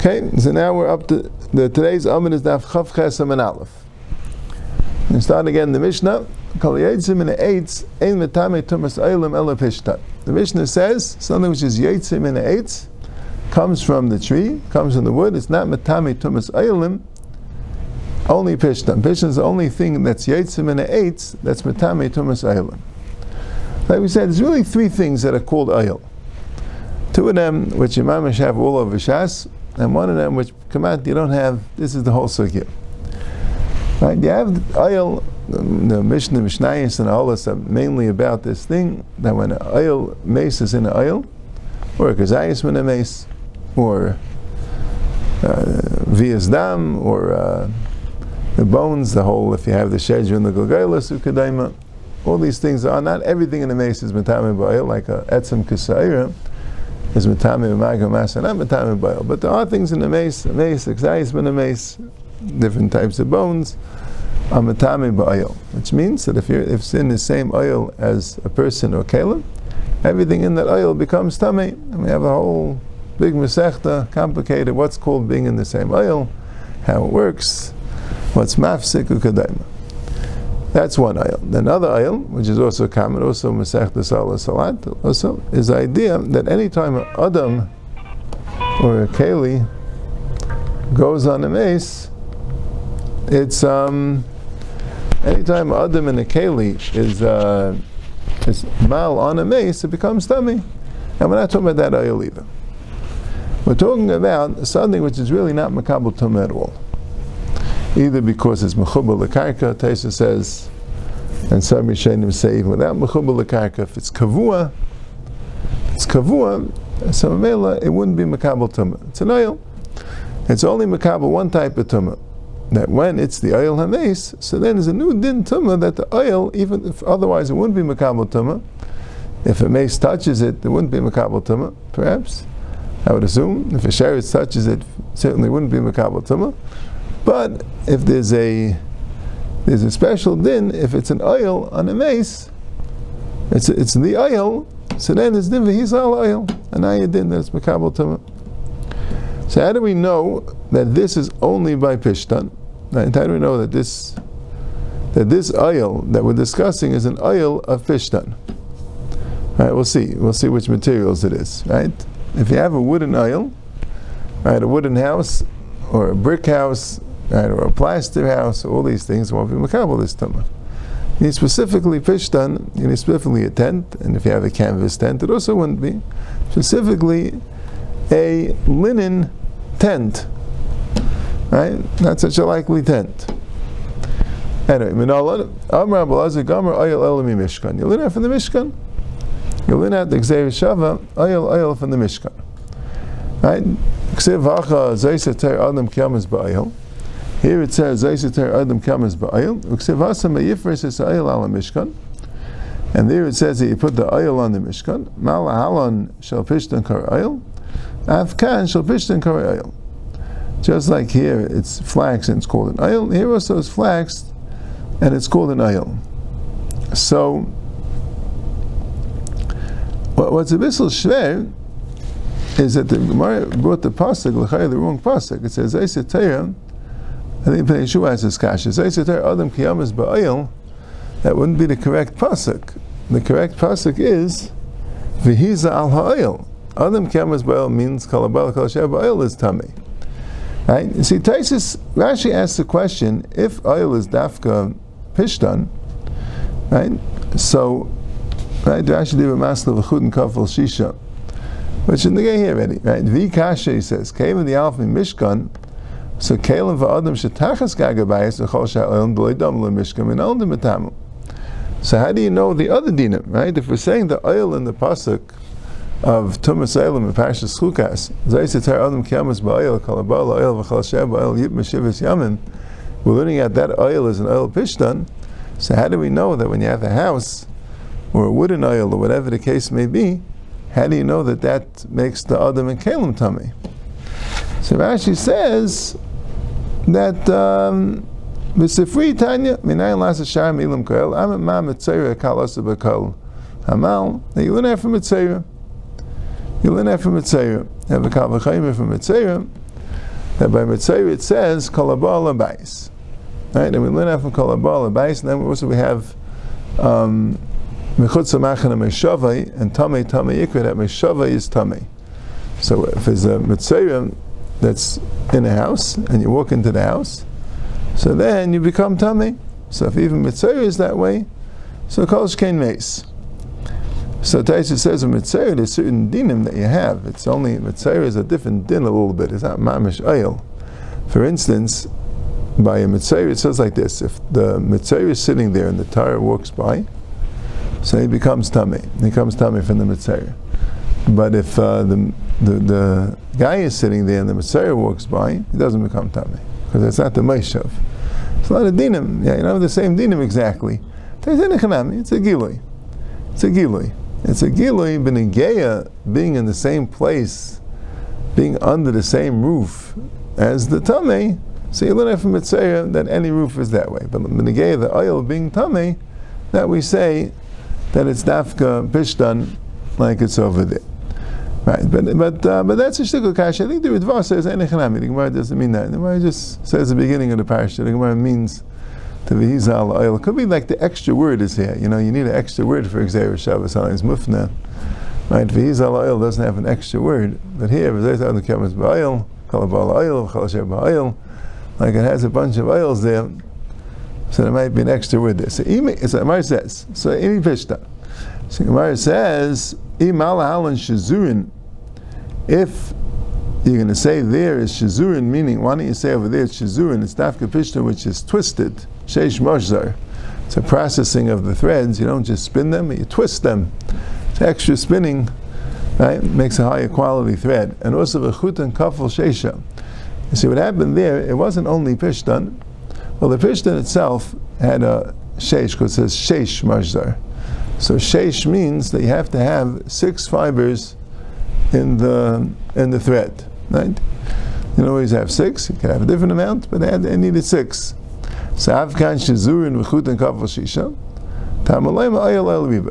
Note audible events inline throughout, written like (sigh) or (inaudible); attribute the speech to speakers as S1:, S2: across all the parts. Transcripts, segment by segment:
S1: Okay, so now we're up to the today's Amid is Daf Chav Chesam and Aleph. We start again the Mishnah. Kol Yitzim and Eitz Ein Metame Tumas Eilim Ela Pishtat. The Mishnah says something which is Yitzim and Eitz comes from the tree, comes from the wood. It's not Metame Tumas Eilim. Only Pishtat. Pishtat is the only thing that's Yitzim and Eitz that's Metame Tumas Eilim. Like we said, there's really three things that are called Eil. Two of them, which Imam have all over Shas, and one of them which come out you don't have this is the whole circuit. Right? You have oil the Mishnah Mishnayis and all this mainly about this thing that when oil mace is in an oil or a kazayis in a mace or uh, vias dam or uh, the bones the whole if you have the shedger and the gulgailas ukadaima all these things are not everything in the mace is metame oil like a etzem kasayra is matame b'maga masa, not matame b'oil. But there are things in the mace, mace, exais in the mace, different types of bones, are matame b'oil. Which means that if, you're, if it's in the same oil as a person or kalim, everything in that oil becomes tame. And we have a whole big masechta, complicated, what's called being in the same oil, how it works, what's mafsik ukadaima. That's one ayil. Another ayil, which is also common, also Masech Salah Salat, also is the idea that anytime an Adam or a Keli goes on a mace, it's um, anytime Adam and a Keli is uh, is mal on a mace, it becomes tummy. And we're not talking about that ayil either. We're talking about something which is really not makabel tum at all either because it's mechubal lekarka, Taisa says, and some Rishonim say even without mechubal lekarka, if it's kavua, it's kavua, so mela it wouldn't be makabel tumah. It's an oil. It's only makabel one type of tumah. That when it's the oil hames, so then there's a new din tumah that the oil, even if otherwise it wouldn't be makabel tumah. If a mace touches it, it wouldn't be makabel tumah, perhaps. I would assume if a sheretz touches it, certainly wouldn't be makabel tumah. But if there's a there's a special din, if it's an oil on a mace, it's it's the oil, so then it's din v'hisal oil, and you din that's makabel tuma. So how do we know that this is only by pishtan? Right? How do we know that this that this oil that we're discussing is an oil of pishtan? Right, we'll see. We'll see which materials it is. Right? If you have a wooden oil, right, a wooden house or a brick house, right, or a plaster house, all these things won't be makabel this tumah. You need specifically pishtan, you need specifically a tent, and if you have a canvas tent, it also wouldn't be. Specifically, a linen tent, right? Not such a likely tent. Anyway, Minallah, Amr Abulazar Gomer Ayel Elami Mishkan. You learn out from the Mishkan. You learn out the Gzeir Shava, Ayel Ayel from the Mishkan. Right? Here it says Zaysater Adam Kamas Ba'ayil. Mishkan. And there it says that you put the oil on the Mishkan. Malahalon shall pishtan kar oil. Afkan shall pishtan kar oil. Just like here it's flax and it's called an oil, here also is flax and it's called an oil. So, what's a bissel shver is that the Gemara brought the pasuk the wrong pasuk. It says. I think the Yeshua has this kasha. Eisatayim Adam Kiyamas Ba'ayil. That wouldn't be the correct pasuk. The correct pasuk is V'hiza al Ha'ayil. Adam Kiyamas Ba'ayil means Kalabal Kal Ba'ayil is tummy. Right? You see, Taisus Rashi asks the question: If oil is dafka pishtan, right? So, right? Rashi did a master masla v'chud and kafel shisha. Which in the game here already, right? Vikasha he says, Kalim the Alpha Mishkan, so Kalim va'adam shetachas gagabayis v'chol sha'olim b'leidam le'mishkan min olim metamu. So how do you know the other dinim, right? If we're saying the oil in the pasuk of Tumas Elam and Pashas Chukas, Zaysetar Adam Kiamas Ba'oil, Kalabal Oil V'chal Sheh Yip Meshivas Yamim, we're learning at that oil is an oil pishtan. So how do we know that when you have a house, or a wooden oil, or whatever the case may be, how do you know that that makes the Adam and Kalim tummy? So Rashi says that um, V'sifri Tanya minayin lasa shar milim koel am ma mitzayra kalasa b'kol hamal. You learn that from mitzayra. You learn that from mitzayra. Have a kal v'chayim from mitzayra. that by Mitzayra it says Kolabal Abais. Right? And we learn that from Kolabal Abais, and then also we have um, Mechutz Meshavai and Tamei Tamei Yikra, that Meshavai is Tamei. So if there's a Mitzayra that's in a house, and you walk into the house, so then you become tummy. So if even Mitzayra is that way, so Kol Shkein Meis. So Taisa says a mitzayra there's certain dinim that you have. It's only mitzayra is a different din a little bit. It's not mamish oil. For instance, by a mitzayra it says like this: if the mitzayra is sitting there and the tire walks by, so he becomes tummy. He becomes tummy from the mitzayra. But if uh, the, the the guy is sitting there and the mitzayra walks by, he doesn't become tummy because it's not the meishav. It's not a dinim. Yeah, you know the same dinim exactly. It's a gilui. It's a gilui. It's a gilui b'negeya being in the same place, being under the same roof as the tame. So you learn from Mitzayra that any roof is that way. But b'negeya the oil being tame, that we say that it's dafka pishtan like it's over there. Right, but but uh, but that's a shtickle kash. I think the Ritva says enechanami. The Gemara doesn't mean that. The Gemara just says the beginning of the parasha. The Gemara means to v'hizal oil. It could be like the extra word is here. You know, you need an extra word for Xavier Shabbos. Sometimes mufna. Right, v'hizal oil doesn't have an extra word, but here v'zayt the kemas ba'oil, kalabal oil, chalasher ba'oil, like it has a bunch of oils there. So there might be an extra word there. So it's Amar says. So any pishta. So Gemara says, "Imal shazurin." If you're going to say there is shazurin, meaning why don't you say over there it's shazurin? It's dafka pishta, which is twisted. Sheish Moshzar. It's a processing of the threads. You don't just spin them, you twist them. It's extra spinning, right? Makes a higher quality thread. And also the chut and kafel sheisha. You see what happened there, it wasn't only pishtan. Well, the pishtan itself had a sheish, because it says sheish Moshzar. So sheish means that you have to have six fibers in the in the thread, right? You don't always have six. You can have a different amount, but they, needed six. Sav kan shizurin v'chut and kafel shisha.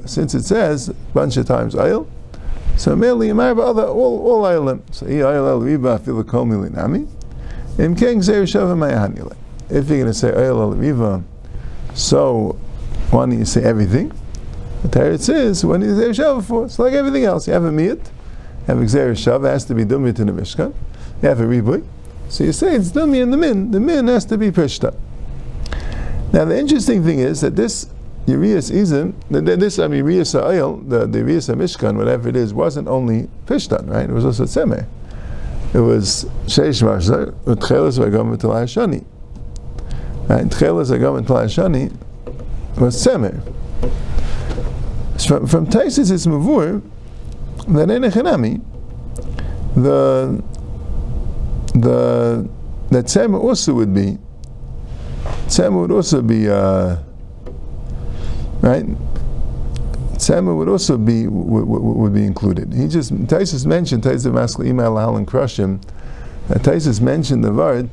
S1: Since it says a bunch of times ayel, so merely yamar other all all ayelim. So he ayel el riba afilu kol milinami. Im ken gzeir shava mayahanile. If you're going to say ayel el so why don't you say everything? The Torah says when say shava for it's like everything else. You have a miyat, have a shava has to be dumit in the mishkan. You have a ribui. So you say it's dumi in the min. The min has to be pishta. Now the interesting thing is that this Urias Izim, this I mean Urias Oil, the the Urias Mishkan, whatever it is, wasn't only Pishtan, right? It was also Tzemeh. It was Sheish Mashzar, Tchelas Vagam V'Talai Shani. Right? Tchelas Vagam Shani was Tzemeh. From, from Taisis it's Mavur, that in Echanami, the the that Tzemeh also would be Tzema would also be, uh, right? Tzema would also be would, would, be included. He just Taisus mentioned Taisus Maskal Email Hal and Crushim. Taisus mentioned the word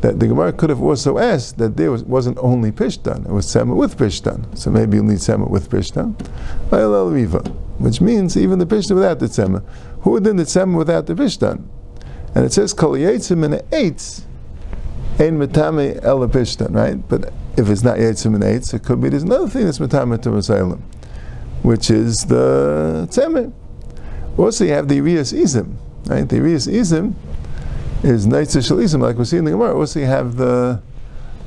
S1: that the Gemara could have also asked that there was, wasn't only Pishtan, it was Tzema with Pishtan. So maybe you'll need Tzema with Pishtan. Which means even the Pishtan without the Tzema. Who would then the Tzema without the Pishtan? And it says Kol Yetzim and Eitz Ein Matame Elapishtan, right? But if it's not Yetzim and Eitz, it could be there's another thing that's Matame to Masailim, which is the Tzemen. Also, you have the Irias Izim, right? The Irias Izim is Neitzah Shalizim, like we see in the Gemara. Also, you have the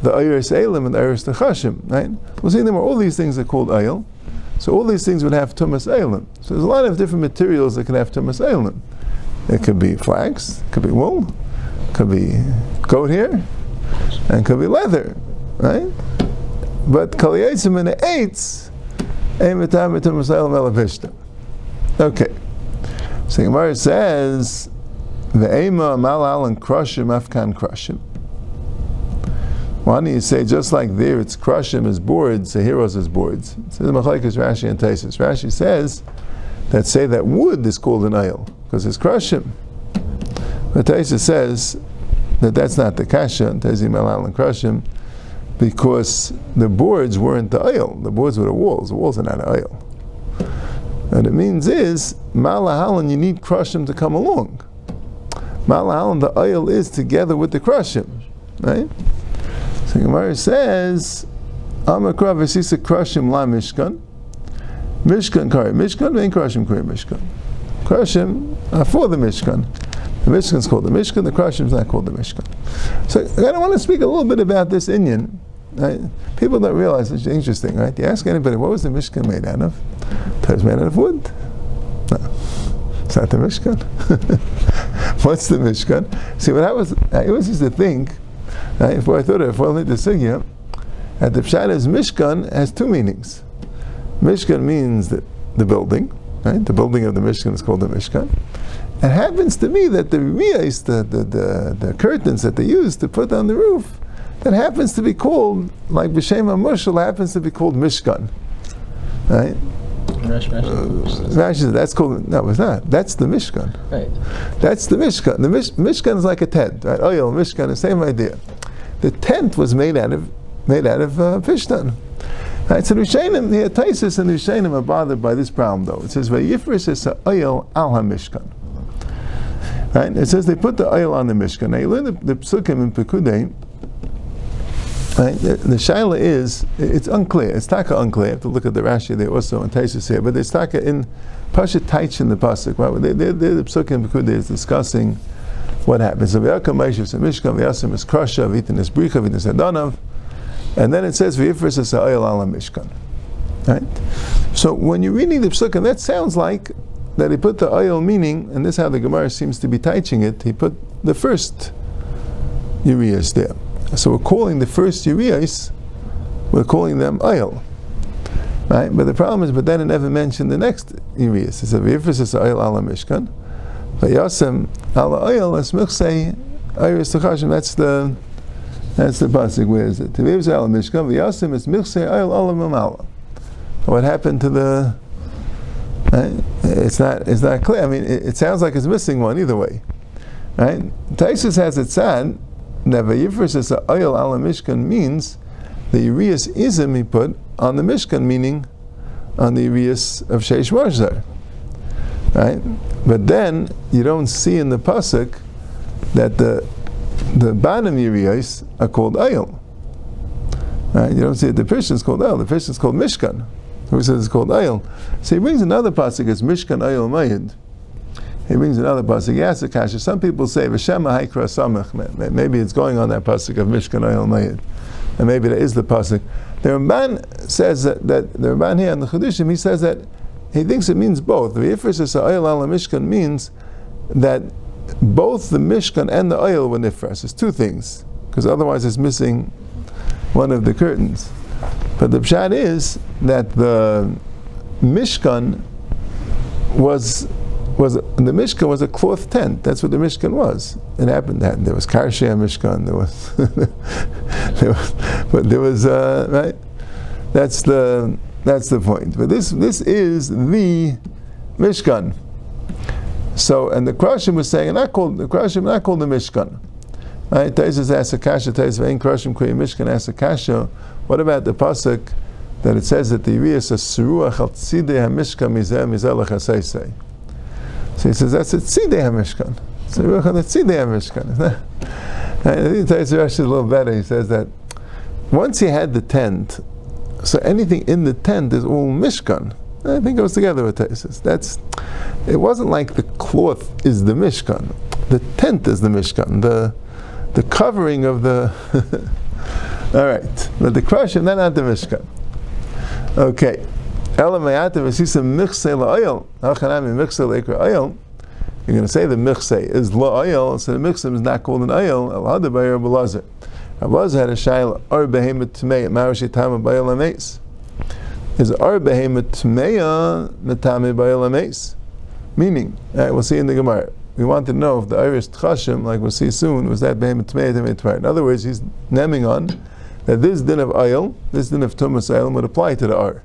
S1: the Iris Elim and the Techashim, right? We'll see in the Gemara, all these things are called Eil. So all these things would have Tumas Elim. So there's a lot of different materials that can have Tumas Elim. It could be flax, it could be wool, it could be goat hair, and could be leather, right? But kaliyasim and eitz, Okay. So the Gemara says, the ema malal and crushim afkan crushim. Why don't you say just like there it's crushim is boards, the heroes is boards. It says Machlaikas Rashi and Taisus. Rashi says that say that wood is called an oil because it's crushim. But Taisus says that that's not the kasha, Tezim Elal and Krashim, because the boards weren't the oil. The boards were the walls. The walls are not oil. What it means is, Malahalan, you need Krashim to come along. Malahalan, the oil is together with the crushim, right? So Gemara says, Amakra v'sisa crushim la mishkan, mishkan kari mishkan, vein crushim kari mishkan. Crushim are for the mishkan. The mishkan is called the mishkan, the crushim is not called the mishkan. So I want to speak a little bit about this inyan. Right? People don't realize it's interesting, right? You ask anybody, what was the Mishkan made out of? It was made out of wood. No. It's not the Mishkan. (laughs) (laughs) What's the Mishkan? See, what uh, I was, I always used to think, right, uh, before I thought of it, before I learned the Sugya, that the Pshat is Mishkan has two meanings. Mishkan means the, the building, right? The building of the Mishkan is called the Mishkan. It happens to me that the riyas, the, the, the, the curtains that they use to put on the roof, that happens to be called, like B'Shem HaMushal happens to be called Mishkan. Right? Rashi says that's called, no, it's not. That's the Mishkan.
S2: Right.
S1: That's the Mishkan. The Mish, Mishkan is like a tent, right? Oil, Mishkan, the same idea. The tent was made out of, made out of uh, pishtan. Right, so Rishonim, the Taisis and the Rishonim are bothered by this problem though. It says, Vayifris is oil al ha-mishkan. Right? It says they put the oil on the Mishkan. Now you learn the, the psukim in Pekudei, Right? The, the shaila is it's unclear. It's taka unclear. You have to look at the Rashi there also and Taisus here, but it's taka in Pasha Taich in the pasuk. Right? They, they, they're the they're discussing what happens. So V'yakam Meishav Mishkan V'yasim is Krasha V'yitin is Bricha V'yitin is Adanav, and then it says V'yifris is Ha'ayel Ala Mishkan. Right? So when you're reading the psukim, that sounds like that he put the oil meaning, and this is how the Gemara seems to be teaching it. He put the first Urias there. So we're calling the first Urias, we're calling them oil. Right? But the problem is, but then it never mentioned the next Urias. It said, is oil ala Mishkan. V'yasem ala oil as michsei Iris Tachashim. That's the that's the pasuk. Where is it? V'yifris ala Mishkan. V'yasem is michsei oil ala mamala. What happened to the? Right? It's not. It's not clear. I mean, it, it, sounds like it's missing one either way. Right? Taisus has it said that Vayifris as oil ala Mishkan means the Urias ism he put on the Mishkan, meaning on the Urias of Sheish Marzar. Right? But then you don't see in the pasuk that the the bottom Urias are called oil. Right? You don't see. The Pishin is called oil. The Pishin is called Mishkan. Who says it's called oil? So he brings another pasuk. It's Mishkan oil mayid. He brings another pasuk. He asks Akasha. Some people say V'Shema Haikra Samach. Maybe it's going on that pasuk of Mishkan Oil Mayid, and maybe that is the pasuk. The Ramban says that, that the Ramban here in the Chedushim he says that he thinks it means both. The Yifris Oil Ala Mishkan means that both the Mishkan and the oil were nifras. It's two things because otherwise it's missing one of the curtains. But the pshat is that the Mishkan was was the Mishkan was a cloth tent. That's what the Mishkan was. It happened that there was Karshia Mishkan. There was, (laughs) there was, but there was uh, right. That's the that's the point. But this this is the Mishkan. So and the Krashim was saying, and I called the Krashim, I called the Mishkan. Right? Taisus asked Akasha, Taisus Vein Krashim Kuya Mishkan asked Akasha, what about the pasuk that it says that the Urias is Suruach al Tzidei HaMishkan Mizeh Mizeh L'chaseisei. So he says that's a tzidei hamishkan. So we're on the tzidei hamishkan. I think Taisir Rashi is a little better. He says that once he had the tent, so anything in the tent is all mishkan. I think it goes together with Taisis. That's it wasn't like the cloth is the mishkan. The tent is the mishkan. The the covering of the (laughs) all right, but the crush and then not the mishkan. Okay. You're going to say the michse is la'oil, so the michse is not called an oil. El hadabayir belazir. Abaz had a shail ar behemet tmei marashi tama bayil ames. Is ar behemet tmeya metame bayil ames. Meaning, right, we'll see in the Gemara. We want to know if the Irish tchashim, like we'll see soon, was that behemet tmei tmei tmei. In other words, he's naming on that this din of oil, this din of tumas oil would apply to the ar.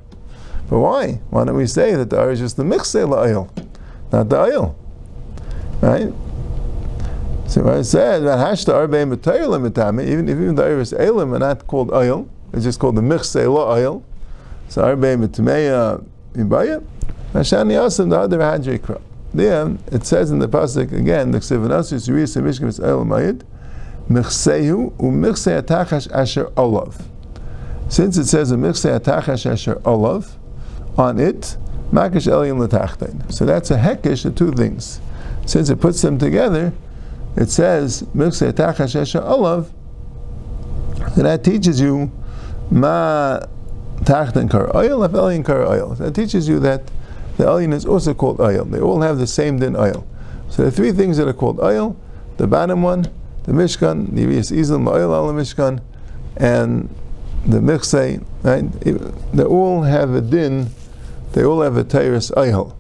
S1: But why? Why don't we say that the oil is just the mixel oil, not the oil? Right? So I said that hashta arbeim b'toyel even if even the oil is elim are not called oil, it's just called the mixel oil. So arbeim b'tameya ibaya. Hashani asim the other hadrikra. there it says in the pasuk again the ksevanasus yirisa mishkan is oil mayid michsehu umichse atachash asher olav. Since it says a michse atachash asher olav on it, makish elyon latachtein. So that's a hekish of two things. Since it puts them together, it says michse atachash asher olav. So that teaches you ma tachten kar oil of elyon kar oil. That teaches you that the elyon is also called oil. They all have the same din oil. So the three things that are called oil, the bottom one, the Mishkan, the Yiviyas Izal, Ma'il al Mishkan, and the Michse, right? They all have a din, they all have a Tyrus Ayhal.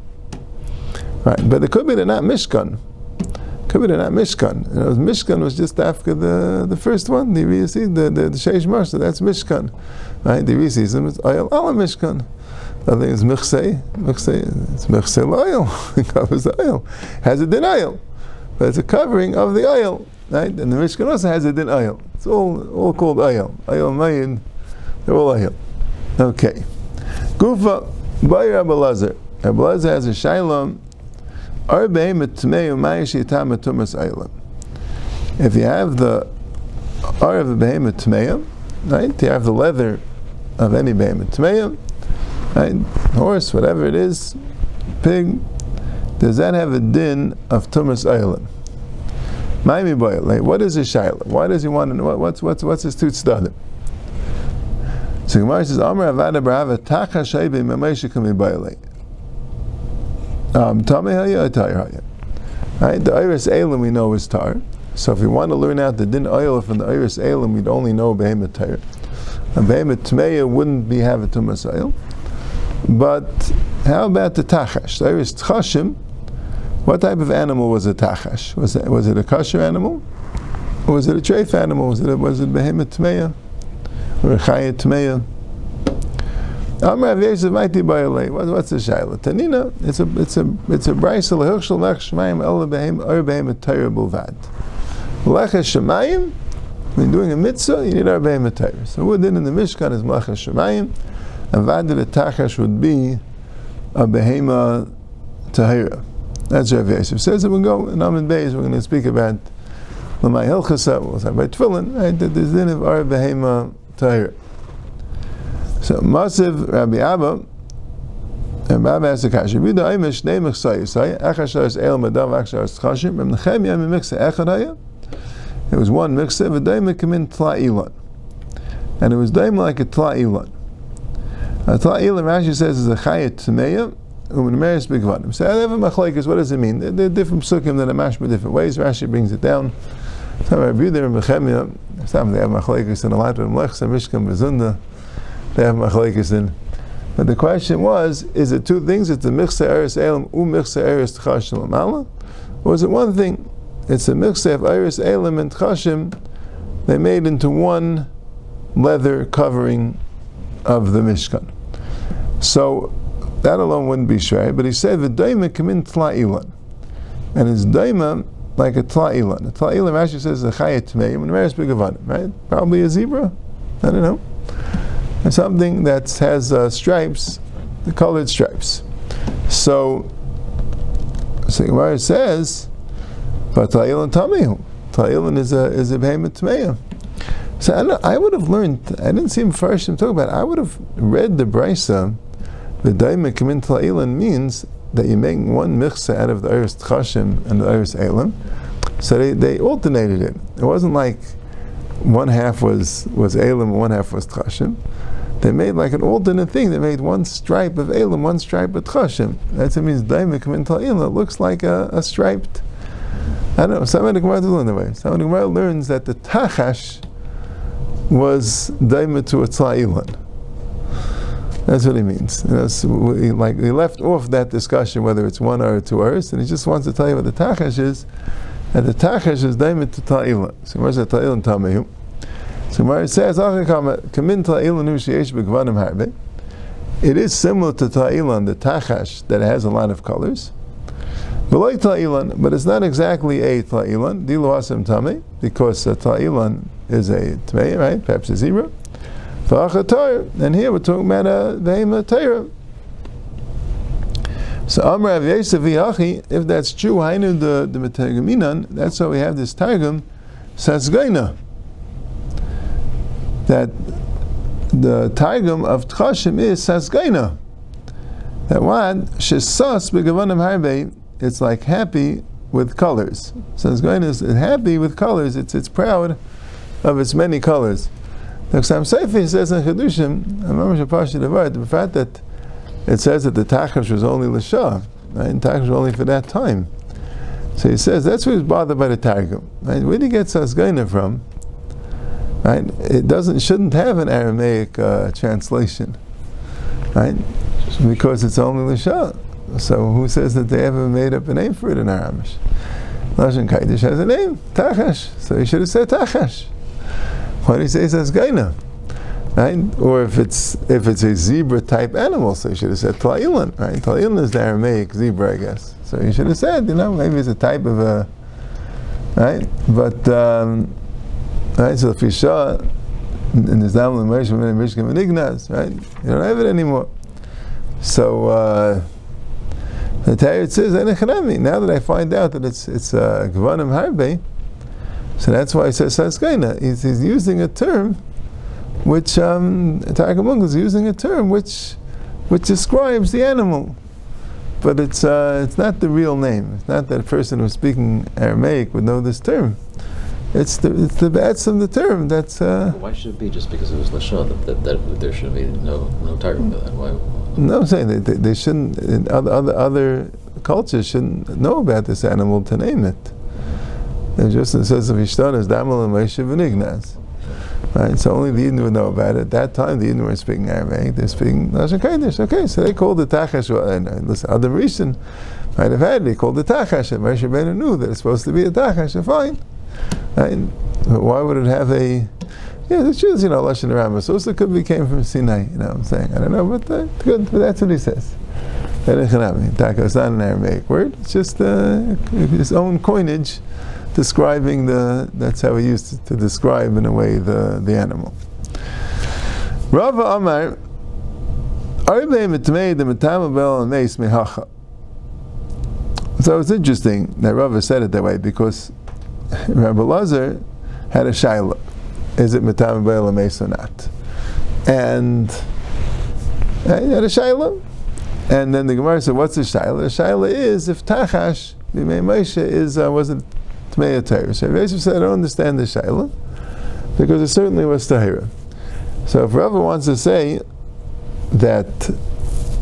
S1: Right, but it could be they're not Mishkan. Could be they're not Mishkan. You know, Mishkan was just after the, the first one, the Yiviyas the, the, the Sheish Marsha, that's Mishkan. Right, the Izal is Ayhal al Mishkan. I think it's Michse, Michse, it's Michse oil. (laughs) it covers the oil. Has a din oil. But it's a covering of the oil. Right? And the Mishkan also has a din ayil. It's all, all called ayil. Ayil mayin, they're all ayil. Okay. Gufa, Bayer Abelazar. Abelazar has a shailom. If you have the ar of the behemoth tmeya, right? You have the leather of any behemoth tmeya, right? Horse, whatever it is, pig. Does that have a din of tumas aylam? What is his shaila? Why does he want to know? What's, what's, what's his study? So Gemara says, Amr Avada Barava Tacha Shebe Mamesha Kami Baile. Um, Tame Haya Atayr Haya. Right? The Iris Elam we know is Tar. So if we want to learn out the Din oil from the Iris Elam, we'd only know Behemoth Tar. A Behemoth Tmeya wouldn't be have a Tumas oil. But how about the Tachash? The Iris Tchashim, what type of animal was a tachash? Was it, was it a kosher animal? Or was it a treif animal? Was it was it behemoth tmeya? Or a chayat tmeya? Amar Yosef Maiti Bayalei. What's the shaila? Tanina. It's a it's a it's a brayso lehirshel lech shemayim el behem or behem tayr bulvad. Shemayim. When doing a mitzvah, you need our behem tayr. So what then in the Mishkan is lecha shemayim, and vad the tachash would be a behema uh, tahira. That's Rav Yosef says that we go in Amid Beis, we're going to speak about Lamai Hilchasa, we'll talk about Tefillin, right, there's din of Ar Behema uh, Tahir. So, Masiv Rabbi Abba, and Rabbi asked the Kasha, Vida Aimish Nei Mechsa Yisai, Achashar Es El Madav Achashar Es Chashim, Rem Nechemia Mi Mechsa Echad it was one Mechsa, V'daim Mekimin Tla Ilan. And it was daim like a Tla Ilan. A Tla Ilan, Rashi says, is a Chayat Tmeya, Umeris Bigvadim. So I a machlekes. What does it mean? There are different psukim that are mashma different ways. Rashi brings it down. Some Rabbi Yehuda and Nechemia, some they have machlekes in a lot of Mlechsa, Mishkan, Bezunda. They have machlekes in. But the question was, is it two things? It's the michse eris elam u michse eris tchashim amala? Or is it one thing? It's a michse of eris elam and tchashim. They made into one leather covering of the Mishkan. So that alone wouldn't be shrei, but he said the daima come in tla'ilan. And his daima like a tla'ilan. A tla'ilan Rashi says a chayat tmeim and Meres begavanim, right? Probably a zebra. I don't know. And something that has uh, stripes, the colored stripes. So, Gemara says, but tla'ilan tamihu. Tla'ilan is a is a behemoth tmeim. So I, I, would have learned. I didn't see him first. Talking about. I would have read the brisa the daima kamin ta'ilan means that you make one michsa out of the iris tchashim and the iris elam. So they, they alternated it. It wasn't like one half was was elam and one half was tchashim. They made like an alternate thing. They made one stripe of elam, one stripe of tchashim. That's what means daima kamin ta'ilan. It looks like a, a striped. I don't know. Some of the Gemara learn the way. Some of the Gemara learns that the tachash was daima to a tza'ilan. That's what he means. We, like he left off that discussion whether it's one or two hours, and he just wants to tell you what the tachash is. And the tachash is daimit to ta'ila. So where's the ta'ila tamehu? So where it says, "Kamin ta'ila nu sheyesh begvanim harbe." It is similar to ta'ilan, the tachash, that has a lot of colors. Ta'ilan, but it's not exactly a ta'ilan. Dilu asim tame, because a ta'ilan is a tmei, right? Perhaps a zebra. And here we're talking about uh, a Behema Torah. So Amr Rav Yachi, if that's true, Hainu the the that's why we have this Targum, Sasgaina. That the Targum of Tchashim is Sasgaina. That one, Shesas Begavanim Harbe, it's like happy with colors. Sasgaina is happy with colors, it's, it's proud of its many colors. The Chassam Sofer says in Chedushim, I remember Devar, the fact that it says that the Tachash was only L'Shah, right? And Tachash was only for that time. So he says that's why he's bothered by the Targum. Right? Where did he get Sasgaina from? Right? It doesn't shouldn't have an Aramaic uh, translation. Right? Because it's only L'Shah. So who says that they ever made up a name for it in Aramish? Lashon Kaidish has a name, Tachash. So he should have said Tachash. Why do you say Sasgaina? right? Or if it's if it's a zebra type animal, so you should have said Tla'ilan, right? Tla'ilan is the Aramaic zebra, I guess. So you should have said, you know, maybe it's a type of a, right? But um, right, so if you saw in the Zamal and Moshe and Ignaz, right? You don't have it anymore. So uh, the Torah says, Now that I find out that it's it's uh, Gvanim Harbe, so that's why he says Saskaina. He's, he's using a term which um, Targum is using a term which which describes the animal, but it's uh, it's not the real name. It's not that a person who's speaking Aramaic would know this term. It's the it's the bats of the term. That's uh,
S2: why should it be just because it was lashon that, that, that, there should be no no targum for that? Why?
S1: No, I'm saying they, they, shouldn't. Other, other other cultures shouldn't know about this animal to name it. It just says of Ishtan is Damal and Moshe V'Nignaz. Right? So only the Eden would know about it. At that time, the Eden weren't speaking Aramaic; they're speaking Lashon Kodesh. Okay, so they called it Tachash. And uh, listen, Adam Rishon might have had it. Called it Tachash, and Moshe Rabbeinu knew that it's supposed to be a Tachash. Fine. Right? Why would it have a yeah, the Jews, you know, Lashon Rama. So it could be came from Sinai, you know what I'm saying? I don't know, but uh, good, but that's what he says. It's not an Aramaic word, it's just uh, his own coinage describing the, that's how he used to, to describe in a way the, the animal. Rava Amar, so it's interesting that Rava said it that way because (laughs) Rabbi Lazar had a shaila. Is it mitam be'el ames or not? And he had a shaila. And then the Gemara said, what's the shaila? The shaila is if tachash, b'mei Moshe, is, uh, was it Tmei Torah. So Yosef said, I don't understand the Shaila, because it certainly was Tahira. So if Rava wants to say that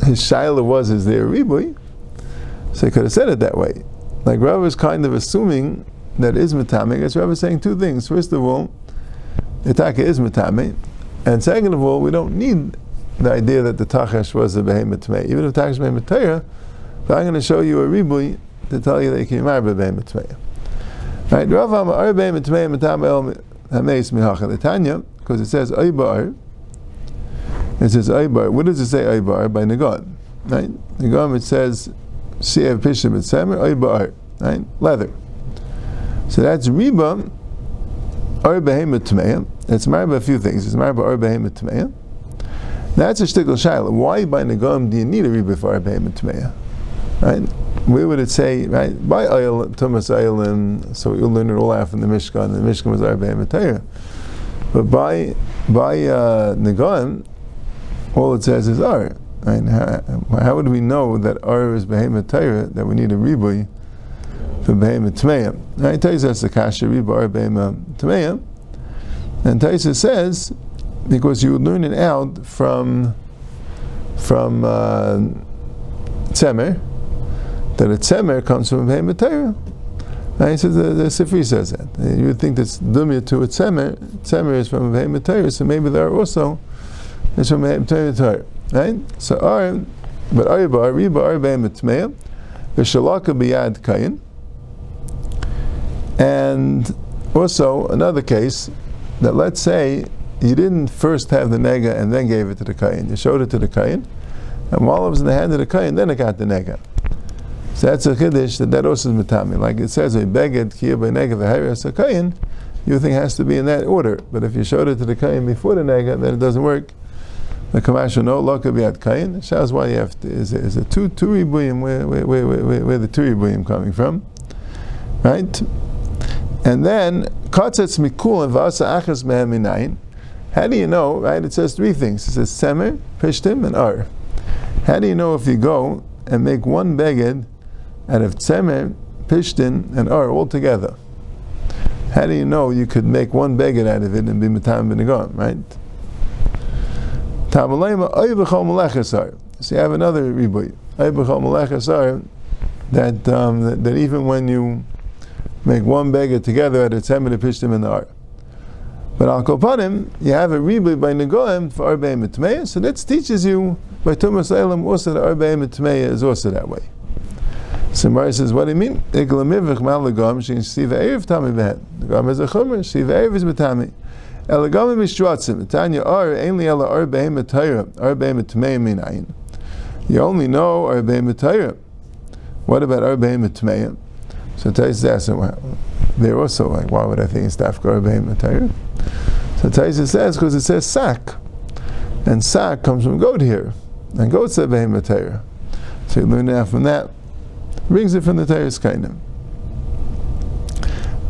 S1: his Shaila was, is there Ribui, so he could have said it that way. Like Rava is kind of assuming that is Matame. Guess Rava is saying two things. First of all, Itaka is Matame. And second of all, we don't need the idea that the Tachash was a behemoth Even if Tachash behemoth Torah, but I'm going to show you a Ribui to tell you that you can marry behemoth Right? Because it says Aybar. It says Aybar. What does it say Aybar? By Nagon. Right? Nagon it says Siev Pishim Mitzemer Aybar. Right? Leather. So that's Reba Arbe Mitmeya. It's married by a few things. It's married by Arbe Mitmeya. That's a shtickle shaila. Why by Nagam do you need a Reba for Arbe Mitmeya? Right? Where would it say, right? By oil, Thomas Oilim, so you'll learn it all out from the Mishkan, and the Mishkan was Arba Matayah. But by by uh, Nagan, all it says is Ar. Right? How, how, would we know that Ar is Behemoth Torah, that we need a Ribui for Behemoth Tmeya? Right? Taisa that's the Kasha Ribu Ar Behemoth. And Taisa says, because you learn it out from from uh, Tzemer, that a tzemer comes from a Torah. Right? So the, the Sifri says that. You would think that's dumya to a tzemer. Tzemer is from a so maybe there also is from a Torah. Right? So our, but Ariba, Ariba, Ariba, Tmeya, Vishalaka biyad kayin. And also another case that let's say you didn't first have the nega and then gave it to the kayin. You showed it to the kayin, and while it was in the hand of the kayin, then it got the nega. So that's a chiddush that that also is mitami. Like it says, a beged kiyah b'neged v'hayras kayin, you think has to be in that order. But if you showed it to the kayin before the nega, then it doesn't work. The Kamash no loka biad kain. Shows why you have to, is a, is a two two ribuyim where where, where, where, where the two ribuyim coming from, right? And then katzetz mikul and vasa achas mehem. How do you know? Right? It says three things. It says semer, pishtim, and ar. How do you know if you go and make one beged out if tzemer, pishtin, and ar all together? How do you know you could make one beggar out of it and be matam b'negon, right? Tamalema oybechol melechasar. So you have another ribuy. Oybechol melechasar that, um, that that even when you make one beggar together at a tzemer, pishtim, and the ar. But al kopanim, you have a ribuy by negoim for arbei mitmeya, so that teaches you by Tumas Elam also the arbei mitmeya is also that way. So Mari says, what do you mean? Iklamivich malagam shein siva erev tami behet. The gam is a chumer, siva erev is betami. Elagam mishtratzim. Tanya ar ainly ela arbei mitayra, arbei mitmeya minayin. You only know arbei mitayra. What about arbei mitmeya? So Tais asking, well, they're also like, why would I think it's dafka arbei mitayra? So Taisa says because it says sack, and sack comes from goat here, and goat's a behemoth So you learn that from that. Brings it from the Torah's kainim.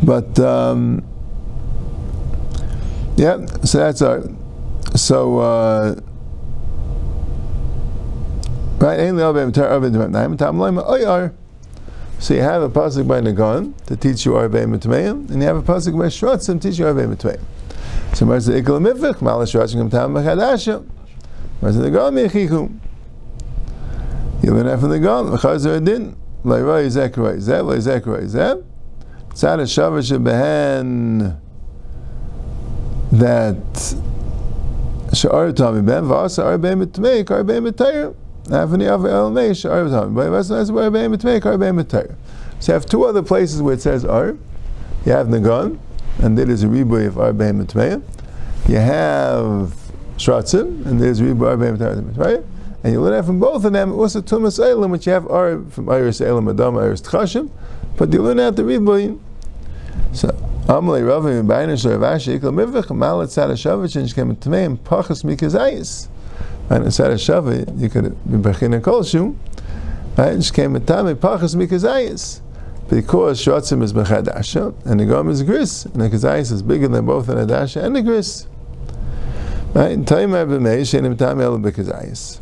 S1: But um, yeah, so that's our so. Uh, Right, so you have a pasuk by Nagan to teach you Arvei Mitmeim, and you have a pasuk by Shratzim to teach you Arvei Mitmeim. So where's the Ikal Mifik? Mala Shratzim Kam Tam Machadasha. Where's the Nagan Mechikum? You learn that from the Nagan. Chazer Adin. Leiroi Zekroi Zeh, Loi Zekroi Zeh. Tzad HaShavash Behen that Sha'ar Tami Ben Vasa Arbe Mitmeik Arbe Mitayr Avni Av El Mei Sha'ar Tami Ben Vasa Arbe Mitmeik Arbe Mitayr So you have two other places where it says Ar. You have Nagan, and there is a ribuy of Arbe Mitmeik. You have Shratzim, and there's ribuy Arbe Mitmeik. And you learn from both of them. Also, Tumas Eilim, which you have Ar from Iris Eilim Adam, Iris Tchashim, but you learn out the ribuy. So, Amalei Rav and Bainish Rav Ashi Ikla Mivach Malat Sadashavich and Shkem Tmeim Pachas Mikazayis. And in Sadashavich you could be Bechina Kolshu. Right? Shkem Tame Pachas Mikazayis. Because Shratzim is Bechadasha and the Gom is Gris, and the Kazayis is bigger than both an Adasha and the Gris. Right? Taim Abimei Shenim Tame El Bekazayis.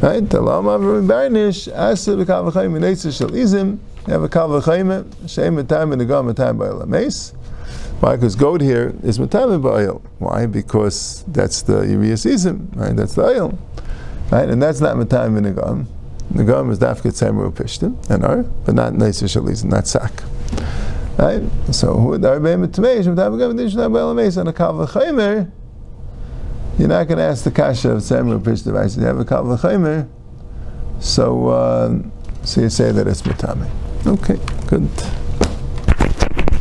S1: Right? The Lama Bainish Asa Bekavachayim Minetzah Shal Izim you have a kal v'chayim, shem matam and the gam matam ba'il. Why? Because goat here is matam ba'il. Why? Because that's the uriah season, right? That's the oil, right? And that's not matam and the gam. Is dafkat samru pishtim and ar, but not neisa shalizim, not sak. Right? So who would arbei matamei shem matam gam dish not ba'il ames on a kal v'chayim? You're not going to ask the kasha of pishtim. I said you have a kal v'chayim. So, uh, so you say that it's matame. Okay, good.